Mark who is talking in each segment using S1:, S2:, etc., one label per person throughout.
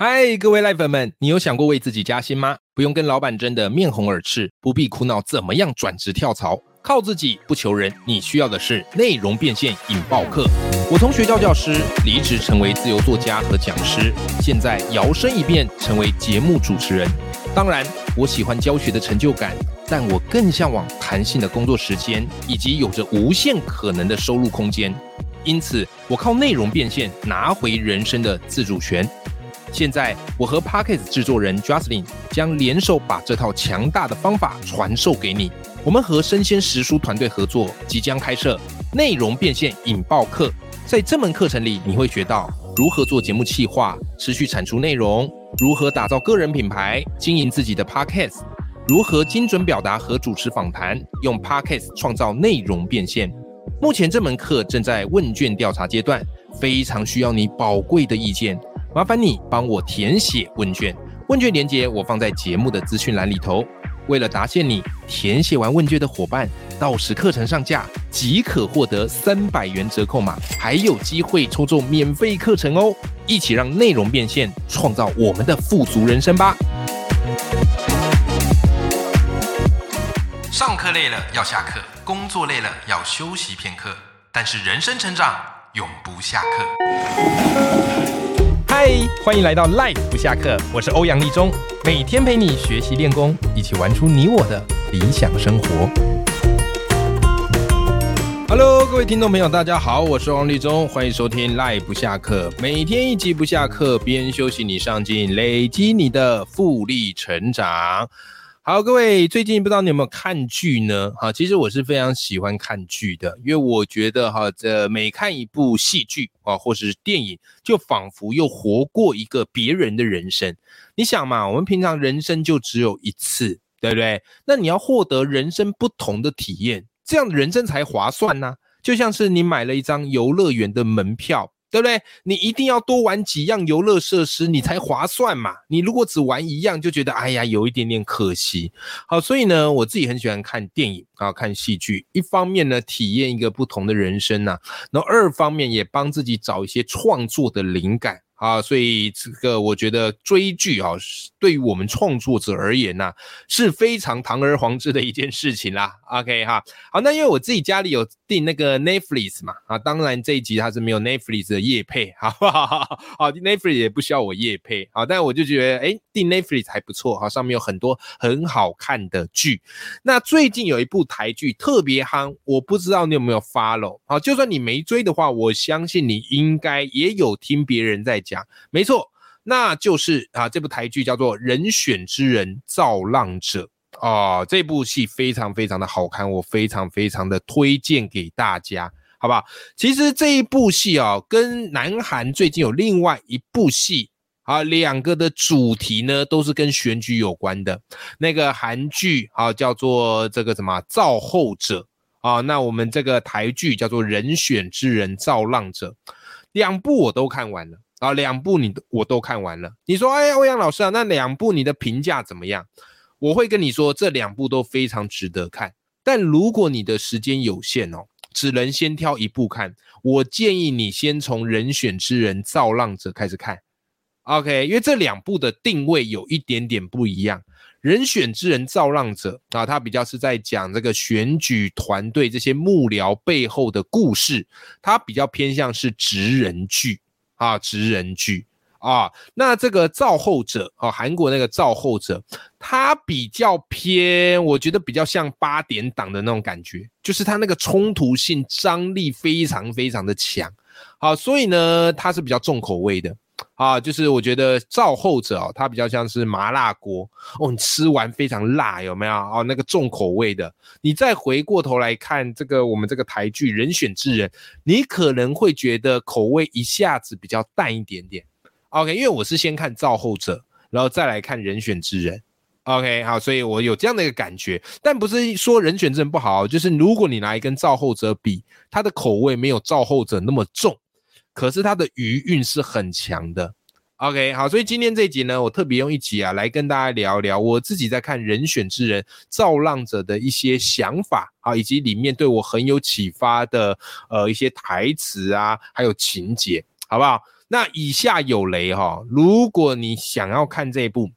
S1: 嗨，各位赖粉们，你有想过为自己加薪吗？不用跟老板争得面红耳赤，不必苦恼怎么样转职跳槽，靠自己不求人。你需要的是内容变现引爆课。我从学校教师离职成为自由作家和讲师，现在摇身一变成为节目主持人。当然，我喜欢教学的成就感，但我更向往弹性的工作时间以及有着无限可能的收入空间。因此，我靠内容变现拿回人生的自主权。现在，我和 Pockets 制作人 Justin 将联手把这套强大的方法传授给你。我们和生鲜食书团队合作，即将开设内容变现引爆课。在这门课程里，你会学到如何做节目企划、持续产出内容，如何打造个人品牌、经营自己的 Pockets，如何精准表达和主持访谈，用 Pockets 创造内容变现。目前这门课正在问卷调查阶段，非常需要你宝贵的意见。麻烦你帮我填写问卷，问卷连接我放在节目的资讯栏里头。为了答谢你，填写完问卷的伙伴，到时课程上架即可获得三百元折扣码，还有机会抽中免费课程哦！一起让内容变现，创造我们的富足人生吧！上课累了要下课。工作累了要休息片刻，但是人生成长永不下课。嗨，欢迎来到 Life 不下课，我是欧阳立中，每天陪你学习练功，一起玩出你我的理想生活。Hello，各位听众朋友，大家好，我是王立中，欢迎收听 Life 不下课，每天一集不下课，边休息你上进，累积你的复利成长。好，各位，最近不知道你有没有看剧呢？哈，其实我是非常喜欢看剧的，因为我觉得哈，这每看一部戏剧啊，或是电影，就仿佛又活过一个别人的人生。你想嘛，我们平常人生就只有一次，对不对？那你要获得人生不同的体验，这样人生才划算呢。就像是你买了一张游乐园的门票。对不对？你一定要多玩几样游乐设施，你才划算嘛。你如果只玩一样，就觉得哎呀，有一点点可惜。好，所以呢，我自己很喜欢看电影啊，看戏剧。一方面呢，体验一个不同的人生呐；然后二方面也帮自己找一些创作的灵感。啊，所以这个我觉得追剧啊，对于我们创作者而言呢，是非常堂而皇之的一件事情啦。OK 哈，好，那因为我自己家里有订那个 Netflix 嘛，啊，当然这一集它是没有 Netflix 的夜配，好不好？好，Netflix 也不需要我夜配，好，但我就觉得，哎，订 Netflix 还不错，哈，上面有很多很好看的剧。那最近有一部台剧特别夯，我不知道你有没有 follow，好，就算你没追的话，我相信你应该也有听别人在。讲没错，那就是啊，这部台剧叫做《人选之人造浪者》哦，这部戏非常非常的好看，我非常非常的推荐给大家，好不好？其实这一部戏啊，跟南韩最近有另外一部戏啊，两个的主题呢都是跟选举有关的。那个韩剧啊叫做这个什么造后者啊，那我们这个台剧叫做《人选之人造浪者》，两部我都看完了。啊，两部你我都看完了。你说，哎，欧阳老师啊，那两部你的评价怎么样？我会跟你说，这两部都非常值得看。但如果你的时间有限哦，只能先挑一部看，我建议你先从《人选之人造浪者》开始看。OK，因为这两部的定位有一点点不一样。《人选之人造浪者》啊，它比较是在讲这个选举团队这些幕僚背后的故事，它比较偏向是职人剧。啊，职人剧啊，那这个造后者啊，韩国那个造后者，他比较偏，我觉得比较像八点档的那种感觉，就是他那个冲突性、张力非常非常的强。好，所以呢，它是比较重口味的。啊，就是我觉得造后者哦，它比较像是麻辣锅哦，你吃完非常辣，有没有？哦，那个重口味的，你再回过头来看这个我们这个台剧《人选之人》，你可能会觉得口味一下子比较淡一点点。OK，因为我是先看造后者，然后再来看《人选之人》。OK，好，所以我有这样的一个感觉，但不是说《人选之人》不好，就是如果你拿一跟造后者比，它的口味没有造后者那么重。可是它的余韵是很强的，OK，好，所以今天这一集呢，我特别用一集啊来跟大家聊一聊我自己在看《人选之人造浪者》的一些想法啊，以及里面对我很有启发的呃一些台词啊，还有情节，好不好？那以下有雷哈，如果你想要看这一部《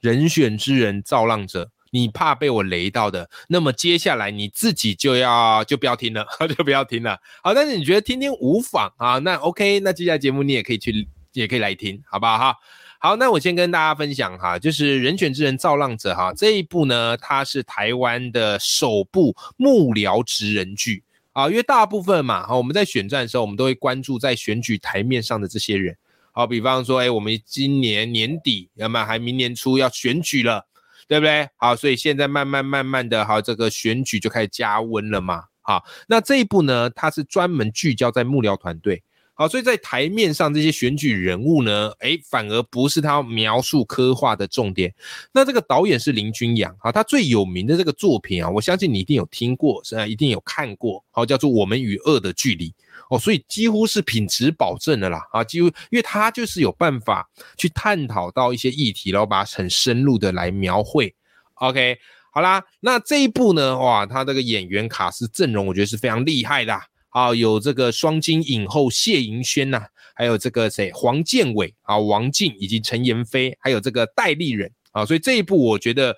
S1: 人选之人造浪者》，你怕被我雷到的，那么接下来你自己就要就不要听了，就不要听了。好，但是你觉得听听无妨啊？那 OK，那接下来节目你也可以去，也可以来听，好不好哈？好，那我先跟大家分享哈，就是《人选之人造浪者》哈这一部呢，它是台湾的首部幕僚职人剧。啊，因为大部分嘛，哈，我们在选战的时候，我们都会关注在选举台面上的这些人。好，比方说，哎，我们今年年底，要么还明年初要选举了，对不对？好，所以现在慢慢慢慢的，好，这个选举就开始加温了嘛。好，那这一步呢，它是专门聚焦在幕僚团队。好，所以在台面上这些选举人物呢，哎，反而不是他描述刻画的重点。那这个导演是林君阳啊，他最有名的这个作品啊，我相信你一定有听过，是啊一定有看过，好，叫做《我们与恶的距离》哦，所以几乎是品质保证的啦啊，几乎因为他就是有办法去探讨到一些议题，然后把它很深入的来描绘。OK，好啦，那这一部呢，哇，他这个演员卡司阵容，我觉得是非常厉害的。啊有这个双金影后谢盈萱呐，还有这个谁黄建伟啊，王静以及陈妍霏，还有这个戴立人啊，所以这一部我觉得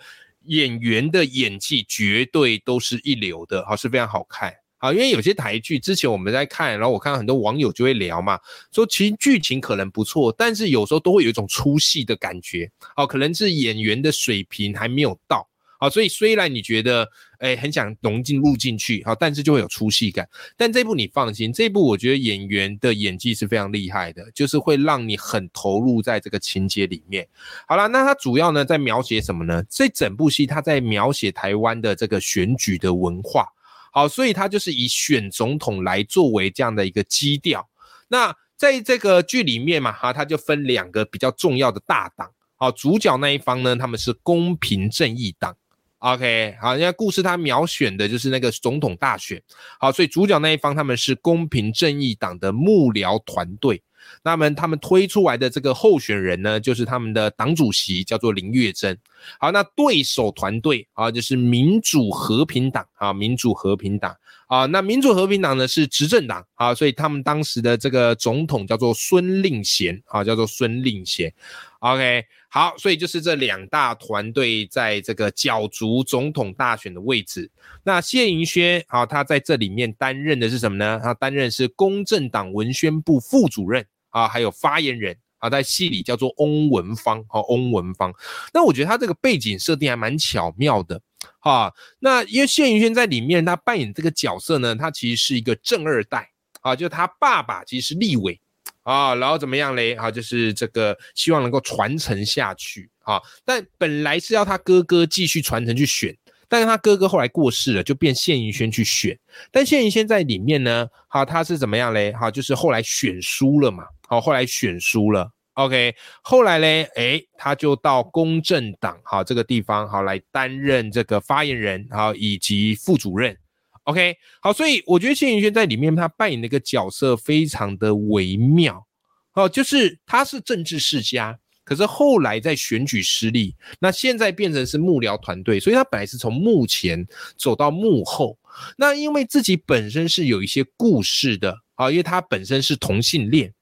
S1: 演员的演技绝对都是一流的，好是非常好看啊。因为有些台剧之前我们在看，然后我看到很多网友就会聊嘛，说其实剧情可能不错，但是有时候都会有一种出戏的感觉，哦，可能是演员的水平还没有到。好，所以虽然你觉得，哎，很想融进入进去，好，但是就会有出戏感。但这部你放心，这部我觉得演员的演技是非常厉害的，就是会让你很投入在这个情节里面。好了，那它主要呢在描写什么呢？这整部戏它在描写台湾的这个选举的文化。好，所以它就是以选总统来作为这样的一个基调。那在这个剧里面嘛，哈，它就分两个比较重要的大党。好，主角那一方呢，他们是公平正义党。OK，好，人家故事他描选的就是那个总统大选，好，所以主角那一方他们是公平正义党的幕僚团队，那么他们推出来的这个候选人呢，就是他们的党主席叫做林月珍，好，那对手团队啊就是民主和平党啊，民主和平党啊，那民主和平党呢是执政党啊，所以他们当时的这个总统叫做孙令贤啊，叫做孙令贤。OK，好，所以就是这两大团队在这个角逐总统大选的位置。那谢盈萱啊，他在这里面担任的是什么呢？他担任是公正党文宣部副主任啊，还有发言人啊，在戏里叫做翁文芳哦，翁文芳。那我觉得他这个背景设定还蛮巧妙的哈。那因为谢云轩在里面他扮演这个角色呢，他其实是一个正二代啊，就他爸爸其实是立委。啊，然后怎么样嘞？啊，就是这个希望能够传承下去啊。但本来是要他哥哥继续传承去选，但是他哥哥后来过世了，就变谢云轩去选。但谢云轩在里面呢，好，他是怎么样嘞？好，就是后来选输了嘛。好，后来选输了。OK，后来嘞，哎，他就到公正党好这个地方好来担任这个发言人好以及副主任。OK，好，所以我觉得谢盈萱在里面他扮演的一个角色非常的微妙，哦，就是他是政治世家，可是后来在选举失利，那现在变成是幕僚团队，所以他本来是从幕前走到幕后，那因为自己本身是有一些故事的啊，因为他本身是同性恋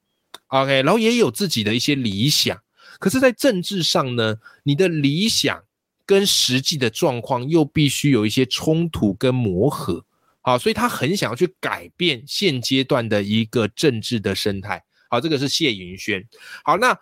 S1: ，OK，然后也有自己的一些理想，可是，在政治上呢，你的理想跟实际的状况又必须有一些冲突跟磨合。好，所以他很想要去改变现阶段的一个政治的生态。好，这个是谢云轩。好，那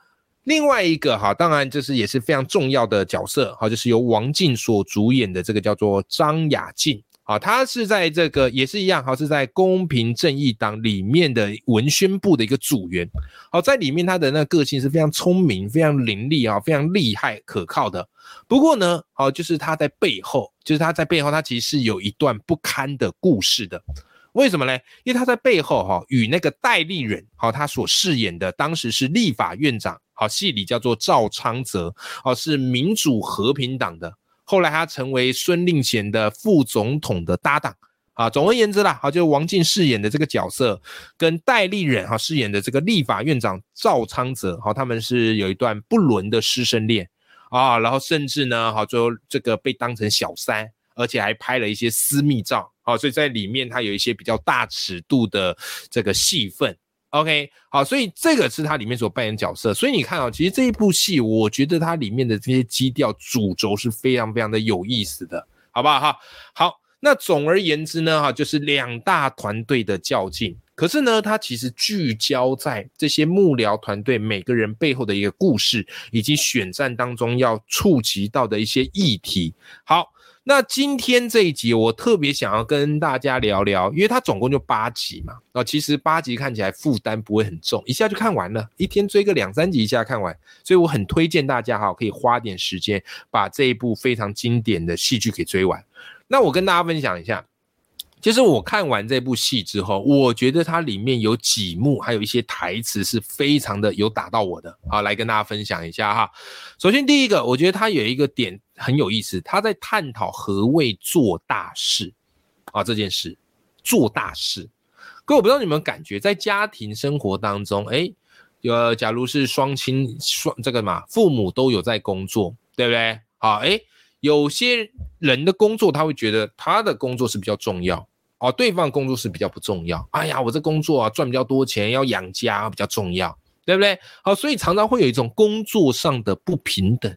S1: 另外一个哈，当然这是也是非常重要的角色。好，就是由王静所主演的这个叫做张雅静。啊，他是在这个也是一样，好是在公平正义党里面的文宣部的一个组员。好，在里面他的那个个性是非常聪明、非常伶俐啊，非常厉害、可靠的。不过呢，好就是他在背后，就是他在背后，他其实是有一段不堪的故事的。为什么呢？因为他在背后哈，与那个戴立人，好他所饰演的当时是立法院长，好戏里叫做赵昌泽，哦是民主和平党的。后来他成为孙令贤的副总统的搭档啊。总而言之啦，好，就王静饰演的这个角色，跟戴立忍哈饰演的这个立法院长赵昌泽，好，他们是有一段不伦的师生恋啊。然后甚至呢，好，最后这个被当成小三，而且还拍了一些私密照啊。所以在里面他有一些比较大尺度的这个戏份。OK，好，所以这个是它里面所扮演角色。所以你看啊，其实这一部戏，我觉得它里面的这些基调主轴是非常非常的有意思的，好不好？哈，好，那总而言之呢，哈，就是两大团队的较劲。可是呢，它其实聚焦在这些幕僚团队每个人背后的一个故事，以及选战当中要触及到的一些议题。好。那今天这一集，我特别想要跟大家聊聊，因为它总共就八集嘛，啊，其实八集看起来负担不会很重，一下就看完了，一天追个两三集一下看完，所以我很推荐大家哈，可以花点时间把这一部非常经典的戏剧给追完。那我跟大家分享一下。其实我看完这部戏之后，我觉得它里面有几幕，还有一些台词是非常的有打到我的。好，来跟大家分享一下哈。首先第一个，我觉得它有一个点很有意思，他在探讨何谓做大事啊这件事，做大事。各位，我不知道你们感觉，在家庭生活当中，哎，呃，假如是双亲双这个嘛，父母都有在工作，对不对？好，哎，有些人的工作他会觉得他的工作是比较重要。哦，对方工作是比较不重要。哎呀，我这工作啊赚比较多钱，要养家比较重要，对不对？好，所以常常会有一种工作上的不平等，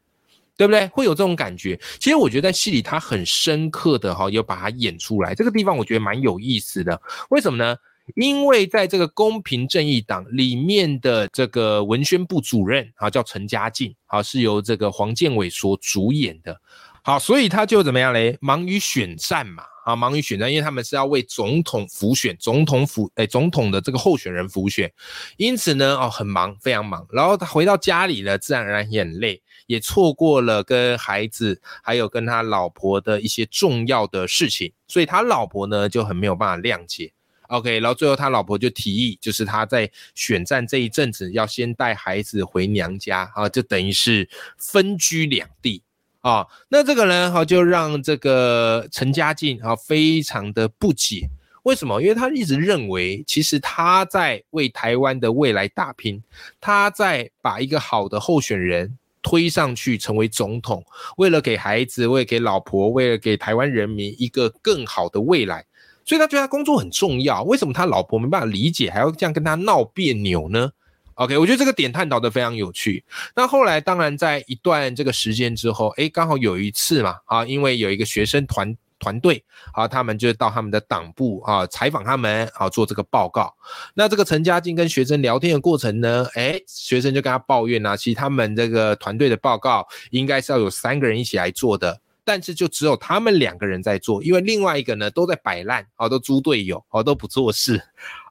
S1: 对不对？会有这种感觉。其实我觉得在戏里他很深刻的哈，有把它演出来。这个地方我觉得蛮有意思的。为什么呢？因为在这个公平正义党里面的这个文宣部主任啊，叫陈家进，啊，是由这个黄建伟所主演的。好，所以他就怎么样嘞？忙于选战嘛。啊，忙于选战，因为他们是要为总统辅选，总统辅诶，总统的这个候选人辅选，因此呢，哦，很忙，非常忙。然后他回到家里呢，自然而然也很累，也错过了跟孩子还有跟他老婆的一些重要的事情，所以他老婆呢就很没有办法谅解。OK，然后最后他老婆就提议，就是他在选战这一阵子要先带孩子回娘家啊，就等于是分居两地。啊，那这个人哈就让这个陈家进啊非常的不解，为什么？因为他一直认为，其实他在为台湾的未来打拼，他在把一个好的候选人推上去成为总统，为了给孩子，为了给老婆，为了给台湾人民一个更好的未来，所以他觉得他工作很重要。为什么他老婆没办法理解，还要这样跟他闹别扭呢？OK，我觉得这个点探讨的非常有趣。那后来当然在一段这个时间之后，哎，刚好有一次嘛，啊，因为有一个学生团团队，啊，他们就到他们的党部啊采访他们，啊，做这个报告。那这个陈家进跟学生聊天的过程呢，哎，学生就跟他抱怨啊，其实他们这个团队的报告应该是要有三个人一起来做的。但是就只有他们两个人在做，因为另外一个呢都在摆烂，哦，都猪队友，哦，都不做事。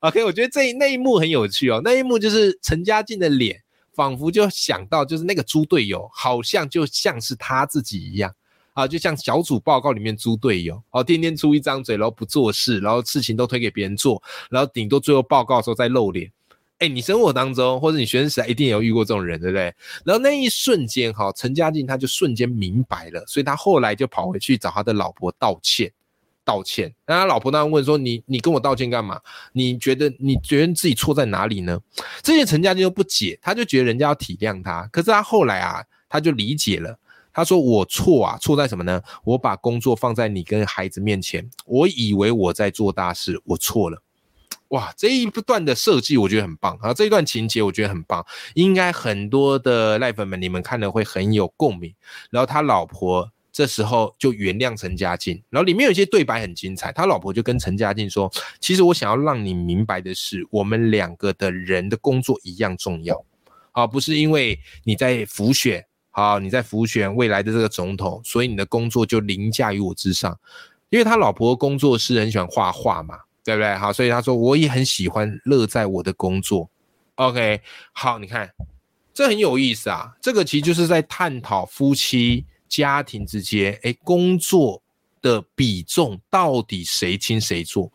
S1: OK，我觉得这一那一幕很有趣哦，那一幕就是陈家进的脸，仿佛就想到就是那个猪队友，好像就像是他自己一样，啊，就像小组报告里面猪队友，哦，天天出一张嘴，然后不做事，然后事情都推给别人做，然后顶多最后报告的时候再露脸。哎，你生活当中或者你学生时代一定有遇过这种人，对不对？然后那一瞬间，哈，陈家进他就瞬间明白了，所以他后来就跑回去找他的老婆道歉，道歉。那他老婆当然问说：“你你跟我道歉干嘛？你觉得你觉得自己错在哪里呢？”这些陈家进又不解，他就觉得人家要体谅他。可是他后来啊，他就理解了。他说：“我错啊，错在什么呢？我把工作放在你跟孩子面前，我以为我在做大事，我错了。”哇，这一段的设计我觉得很棒啊！这一段情节我觉得很棒，应该很多的赖粉们你们看了会很有共鸣。然后他老婆这时候就原谅陈家进，然后里面有一些对白很精彩。他老婆就跟陈家进说：“其实我想要让你明白的是，我们两个的人的工作一样重要啊，不是因为你在浮选，好你在浮选未来的这个总统，所以你的工作就凌驾于我之上。因为他老婆工作是很喜欢画画嘛。”对不对？好，所以他说我也很喜欢乐在我的工作。OK，好，你看这很有意思啊。这个其实就是在探讨夫妻家庭之间，哎，工作的比重到底谁轻谁重？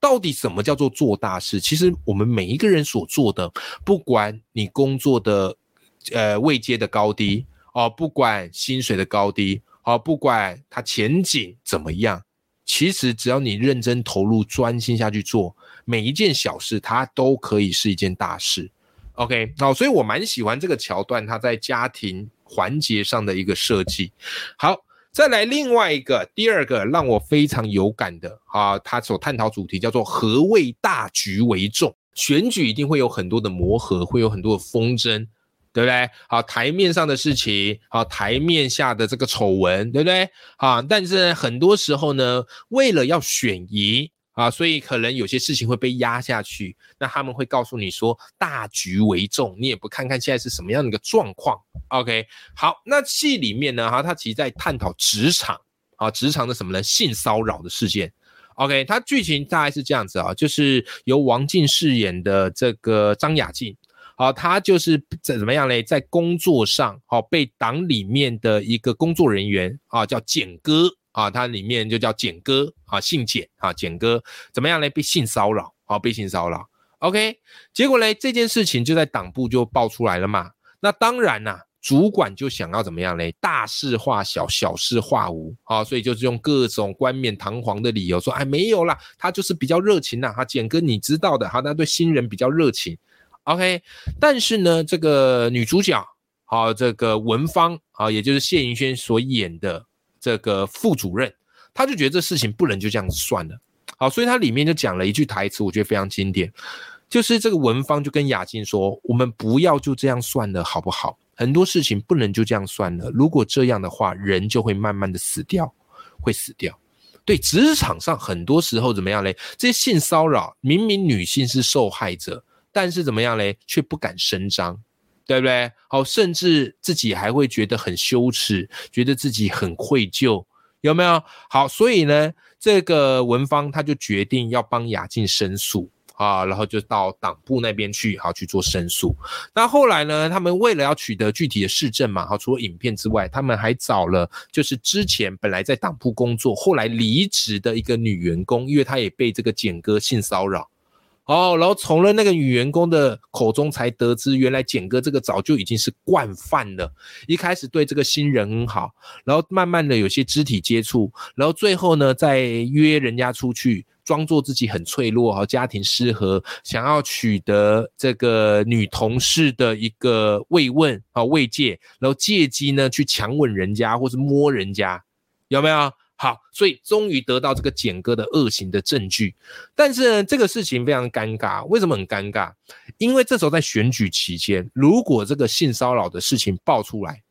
S1: 到底什么叫做做大事？其实我们每一个人所做的，不管你工作的呃位阶的高低哦，不管薪水的高低哦，不管它前景怎么样。其实只要你认真投入、专心下去做每一件小事，它都可以是一件大事。OK，好，所以我蛮喜欢这个桥段，它在家庭环节上的一个设计。好，再来另外一个，第二个让我非常有感的啊，它所探讨主题叫做何谓大局为重。选举一定会有很多的磨合，会有很多的风筝，对不对？好，台面上的事情，好，台面下的这个丑闻，对不对？啊，但是很多时候呢，为了要选赢啊，所以可能有些事情会被压下去。那他们会告诉你说，大局为重，你也不看看现在是什么样的一个状况。OK，好，那戏里面呢，哈，他其实在探讨职场啊，职场的什么呢？性骚扰的事件。OK，它剧情大概是这样子啊，就是由王静饰演的这个张雅静，好，他就是怎怎么样嘞，在工作上，好，被党里面的一个工作人员啊，叫简哥啊，他里面就叫简哥啊，姓简啊，简哥怎么样嘞？被性骚扰，好，被性骚扰。OK，结果嘞，这件事情就在党部就爆出来了嘛。那当然呐。主管就想要怎么样嘞？大事化小，小事化无，好，所以就是用各种冠冕堂皇的理由说，哎，没有啦，他就是比较热情呐，哈，简哥你知道的，哈，他对新人比较热情，OK。但是呢，这个女主角，好，这个文芳，啊，也就是谢盈萱所演的这个副主任，他就觉得这事情不能就这样算了，好，所以他里面就讲了一句台词，我觉得非常经典，就是这个文芳就跟雅静说，我们不要就这样算了，好不好？很多事情不能就这样算了。如果这样的话，人就会慢慢的死掉，会死掉。对，职场上很多时候怎么样嘞？这些性骚扰，明明女性是受害者，但是怎么样嘞？却不敢声张，对不对？好，甚至自己还会觉得很羞耻，觉得自己很愧疚，有没有？好，所以呢，这个文芳他就决定要帮雅静申诉。啊，然后就到党部那边去，好去做申诉。那后来呢，他们为了要取得具体的市政嘛，好，除了影片之外，他们还找了就是之前本来在党部工作，后来离职的一个女员工，因为她也被这个简哥性骚扰。哦，然后从了那个女员工的口中才得知，原来简哥这个早就已经是惯犯了。一开始对这个新人很好，然后慢慢的有些肢体接触，然后最后呢，再约人家出去。装作自己很脆弱，哈，家庭失和，想要取得这个女同事的一个慰问啊慰藉，然后借机呢去强吻人家或是摸人家，有没有？好，所以终于得到这个简哥的恶行的证据，但是呢，这个事情非常尴尬，为什么很尴尬？因为这时候在选举期间，如果这个性骚扰的事情爆出来，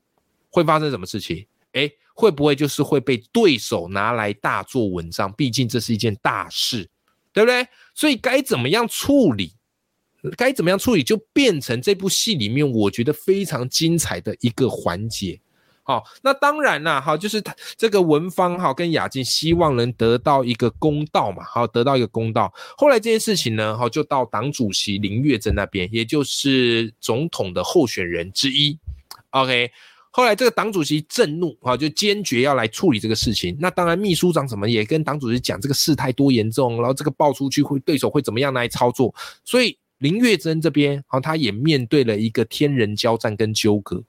S1: 会发生什么事情？哎。会不会就是会被对手拿来大做文章？毕竟这是一件大事，对不对？所以该怎么样处理？该怎么样处理，就变成这部戏里面我觉得非常精彩的一个环节。好，那当然啦，哈，就是这个文芳哈跟雅静希望能得到一个公道嘛，好，得到一个公道。后来这件事情呢，哈，就到党主席林月珍那边，也就是总统的候选人之一。OK。后来这个党主席震怒啊，就坚决要来处理这个事情。那当然，秘书长什么也跟党主席讲这个事态多严重，然后这个爆出去会对手会怎么样来操作。所以林月珍这边啊，他也面对了一个天人交战跟纠葛。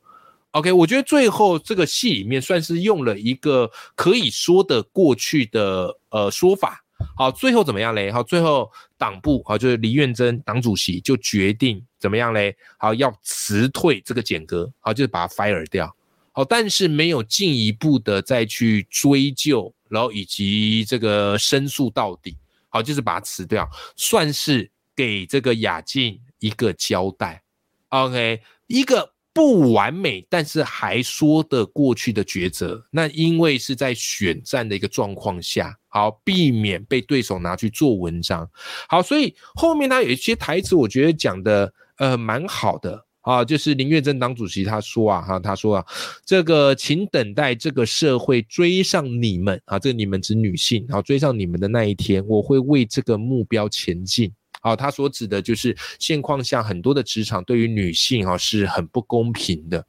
S1: OK，我觉得最后这个戏里面算是用了一个可以说得过去的呃说法。好，最后怎么样嘞？好，最后党部好就是李院珍党主席就决定怎么样嘞？好，要辞退这个简哥，好就是把他 fire 掉。好，但是没有进一步的再去追究，然后以及这个申诉到底。好，就是把他辞掉，算是给这个雅静一个交代。OK，一个。不完美，但是还说得过去的抉择。那因为是在选战的一个状况下，好避免被对手拿去做文章。好，所以后面他有一些台词，我觉得讲的呃蛮好的啊。就是林月珍党主席他说啊，哈，他说啊，这个请等待这个社会追上你们啊，这个你们指女性，然后追上你们的那一天，我会为这个目标前进。好，他所指的就是现况下很多的职场对于女性啊是很不公平的，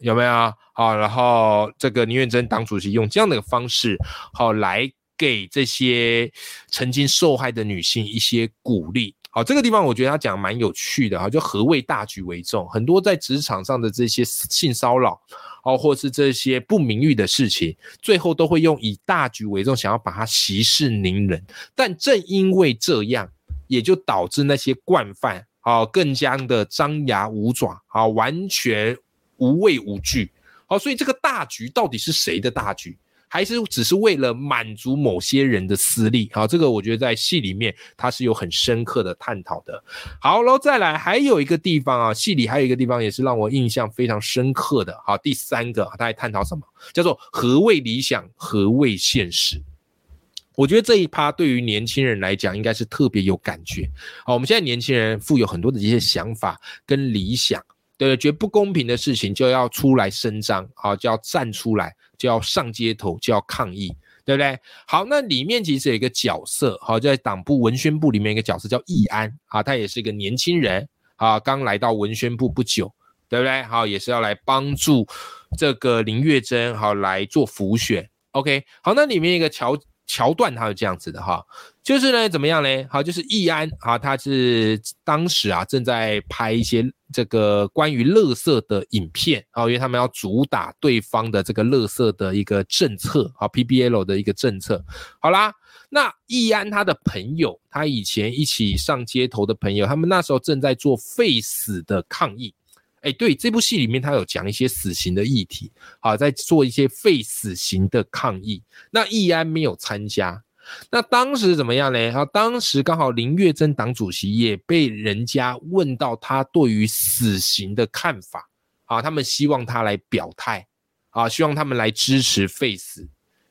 S1: 有没有？好，然后这个宁愿真党主席用这样的方式，好来给这些曾经受害的女性一些鼓励。好，这个地方我觉得他讲蛮有趣的哈，就何谓大局为重？很多在职场上的这些性骚扰，哦，或是这些不名誉的事情，最后都会用以大局为重，想要把它息事宁人。但正因为这样。也就导致那些惯犯啊更加的张牙舞爪啊，完全无畏无惧。好，所以这个大局到底是谁的大局？还是只是为了满足某些人的私利？好，这个我觉得在戏里面它是有很深刻的探讨的。好，然后再来还有一个地方啊，戏里还有一个地方也是让我印象非常深刻的。好，第三个，他在探讨什么？叫做何谓理想，何谓现实？我觉得这一趴对于年轻人来讲，应该是特别有感觉。好，我们现在年轻人富有很多的一些想法跟理想。对，觉得不公平的事情就要出来伸张，好，就要站出来，就要上街头，就要抗议，对不对？好，那里面其实有一个角色，好，在党部文宣部里面一个角色叫易安，啊，他也是一个年轻人，啊，刚来到文宣部不久，对不对？好，也是要来帮助这个林月珍，好来做辅选。OK，好，那里面一个桥。桥段他是这样子的哈，就是呢怎么样呢？好，就是易安啊，他是当时啊正在拍一些这个关于乐色的影片啊，因为他们要主打对方的这个乐色的一个政策啊，PBL 的一个政策。好啦，那易安他的朋友，他以前一起上街头的朋友，他们那时候正在做废死的抗议。哎，对，这部戏里面他有讲一些死刑的议题，好，在做一些废死刑的抗议。那易安没有参加，那当时怎么样呢？啊，当时刚好林月珍党主席也被人家问到他对于死刑的看法，啊，他们希望他来表态，啊，希望他们来支持废死，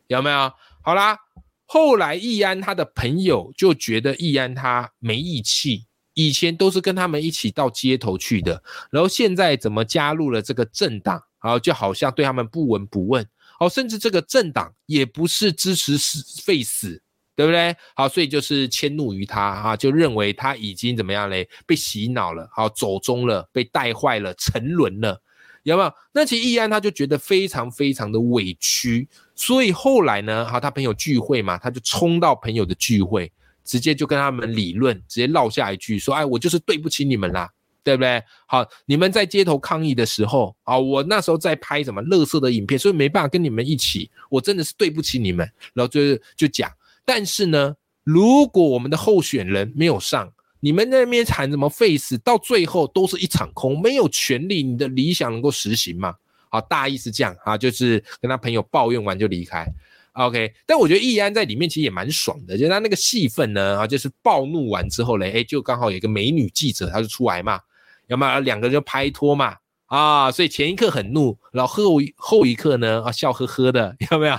S1: 有没有？好啦，后来易安他的朋友就觉得易安他没义气。以前都是跟他们一起到街头去的，然后现在怎么加入了这个政党，然后就好像对他们不闻不问，哦，甚至这个政党也不是支持死废死，对不对？好，所以就是迁怒于他啊，就认为他已经怎么样嘞？被洗脑了，好走中了，被带坏了，沉沦了，有没有？那其实易安他就觉得非常非常的委屈，所以后来呢，好，他朋友聚会嘛，他就冲到朋友的聚会。直接就跟他们理论，直接落下一句说：“哎，我就是对不起你们啦，对不对？好，你们在街头抗议的时候，啊，我那时候在拍什么乐色的影片，所以没办法跟你们一起，我真的是对不起你们。然后就就讲，但是呢，如果我们的候选人没有上，你们那边喊什么废死，到最后都是一场空，没有权利，你的理想能够实行吗？好，大意是这样啊，就是跟他朋友抱怨完就离开。” OK，但我觉得易安在里面其实也蛮爽的，就他那个戏份呢，啊，就是暴怒完之后嘞，哎，就刚好有一个美女记者，她就出来嘛，要么两个人就拍拖嘛，啊，所以前一刻很怒，然后后后一刻呢，啊，笑呵呵的，有没有？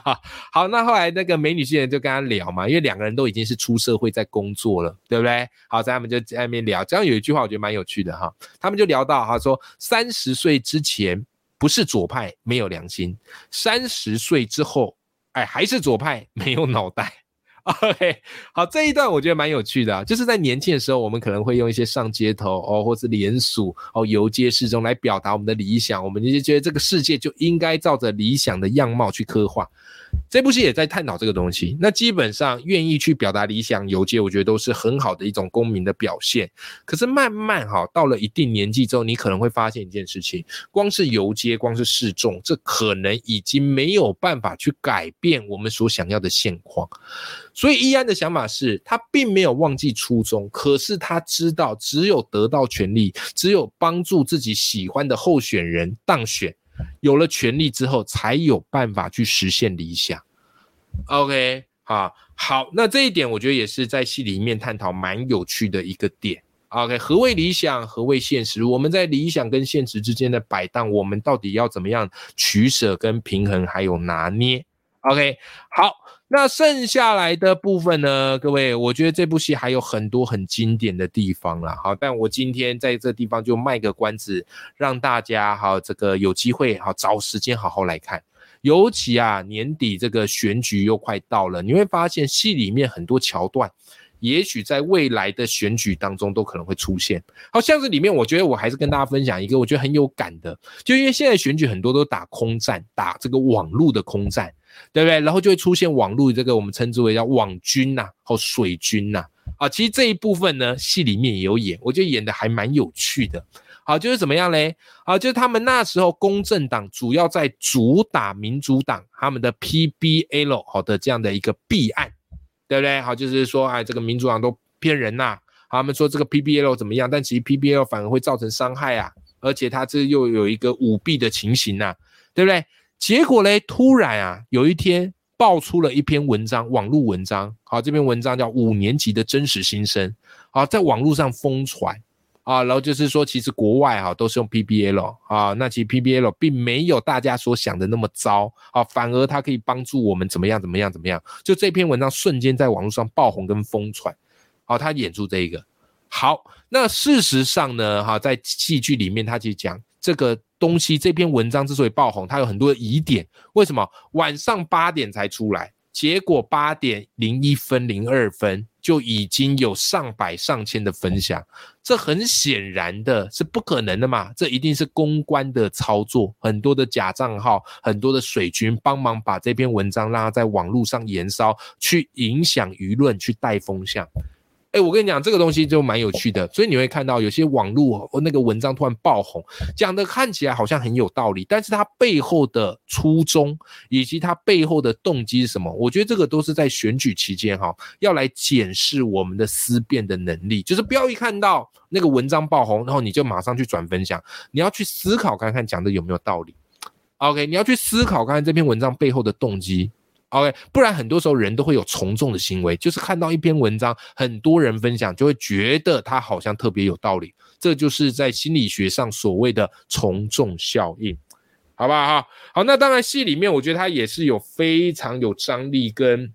S1: 好，那后来那个美女记者就跟他聊嘛，因为两个人都已经是出社会在工作了，对不对？好，在他们就在那边聊，这样有一句话我觉得蛮有趣的哈，他们就聊到哈，说三十岁之前不是左派没有良心，三十岁之后。哎，还是左派没有脑袋。OK，好，这一段我觉得蛮有趣的，就是在年轻的时候，我们可能会用一些上街头哦，或是联署哦，游街示众来表达我们的理想，我们就觉得这个世界就应该照着理想的样貌去刻画。这部戏也在探讨这个东西。那基本上愿意去表达理想游街，我觉得都是很好的一种公民的表现。可是慢慢哈，到了一定年纪之后，你可能会发现一件事情：光是游街，光是示众，这可能已经没有办法去改变我们所想要的现况。所以易安的想法是他并没有忘记初衷，可是他知道，只有得到权力，只有帮助自己喜欢的候选人当选。有了权力之后，才有办法去实现理想。OK，啊，好，那这一点我觉得也是在戏里面探讨蛮有趣的一个点。OK，何为理想？何为现实？我们在理想跟现实之间的摆荡，我们到底要怎么样取舍跟平衡，还有拿捏？OK，好。那剩下来的部分呢？各位，我觉得这部戏还有很多很经典的地方了。好，但我今天在这地方就卖个关子，让大家哈这个有机会哈找时间好好来看。尤其啊，年底这个选举又快到了，你会发现戏里面很多桥段，也许在未来的选举当中都可能会出现。好像是里面，我觉得我还是跟大家分享一个我觉得很有感的，就因为现在选举很多都打空战，打这个网络的空战。对不对？然后就会出现网络这个我们称之为叫网军呐，或水军呐。啊，其实这一部分呢，戏里面也有演，我觉得演的还蛮有趣的。好，就是怎么样嘞？好，就是他们那时候公正党主要在主打民主党他们的 PBL 好的这样的一个弊案，对不对？好，就是说哎，这个民主党都骗人呐。他们说这个 PBL 怎么样？但其实 PBL 反而会造成伤害啊，而且他这又有一个舞弊的情形呐，对不对？结果嘞，突然啊，有一天爆出了一篇文章，网络文章。好，这篇文章叫《五年级的真实心声》。好，在网络上疯传。啊，然后就是说，其实国外哈都是用 PBL 啊，那其实 PBL 并没有大家所想的那么糟啊，反而它可以帮助我们怎么样怎么样怎么样。就这篇文章瞬间在网络上爆红跟疯传。好，他演出这一个。好，那事实上呢，哈，在戏剧里面，他其实讲这个东西，这篇文章之所以爆红，它有很多的疑点。为什么晚上八点才出来？结果八点零一分、零二分就已经有上百上千的分享，这很显然的是不可能的嘛？这一定是公关的操作，很多的假账号，很多的水军帮忙把这篇文章让它在网络上延烧，去影响舆论，去带风向。哎，我跟你讲，这个东西就蛮有趣的，所以你会看到有些网络那个文章突然爆红，讲的看起来好像很有道理，但是它背后的初衷以及它背后的动机是什么？我觉得这个都是在选举期间哈，要来检视我们的思辨的能力，就是不要一看到那个文章爆红，然后你就马上去转分享，你要去思考看看讲的有没有道理。OK，你要去思考看看这篇文章背后的动机。OK，不然很多时候人都会有从众的行为，就是看到一篇文章，很多人分享，就会觉得它好像特别有道理。这就是在心理学上所谓的从众效应，好不好？好，那当然戏里面，我觉得它也是有非常有张力跟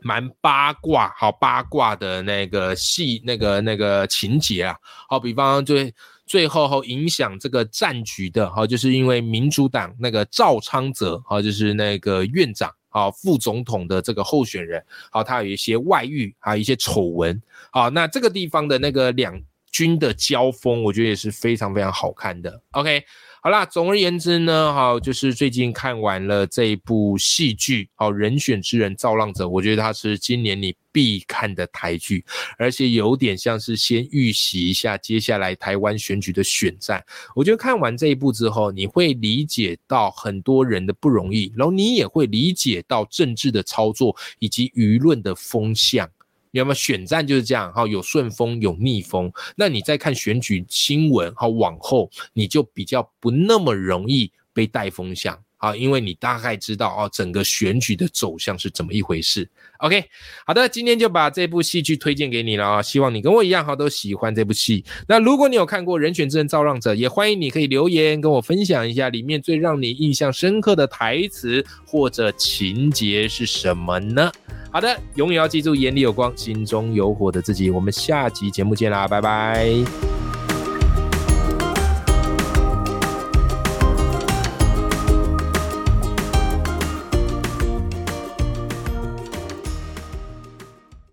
S1: 蛮八卦，好八卦的那个戏，那个那个情节啊，好比方最最后后影响这个战局的，好，就是因为民主党那个赵昌泽，好，就是那个院长。啊，副总统的这个候选人，好，他有一些外遇，还有一些丑闻，好，那这个地方的那个两军的交锋，我觉得也是非常非常好看的。OK。好啦，总而言之呢，哈，就是最近看完了这一部戏剧，好，人选之人造浪者，我觉得它是今年你必看的台剧，而且有点像是先预习一下接下来台湾选举的选战。我觉得看完这一部之后，你会理解到很多人的不容易，然后你也会理解到政治的操作以及舆论的风向。有没有选战就是这样？哈，有顺风有逆风。那你再看选举新闻，好，往后你就比较不那么容易被带风向，啊，因为你大概知道哦，整个选举的走向是怎么一回事。OK，好的，今天就把这部戏剧推荐给你了啊，希望你跟我一样哈，都喜欢这部戏。那如果你有看过《人选之人造浪者》，也欢迎你可以留言跟我分享一下里面最让你印象深刻的台词或者情节是什么呢？好的，永远要记住眼里有光，心中有火的自己。我们下集节目见啦，拜拜。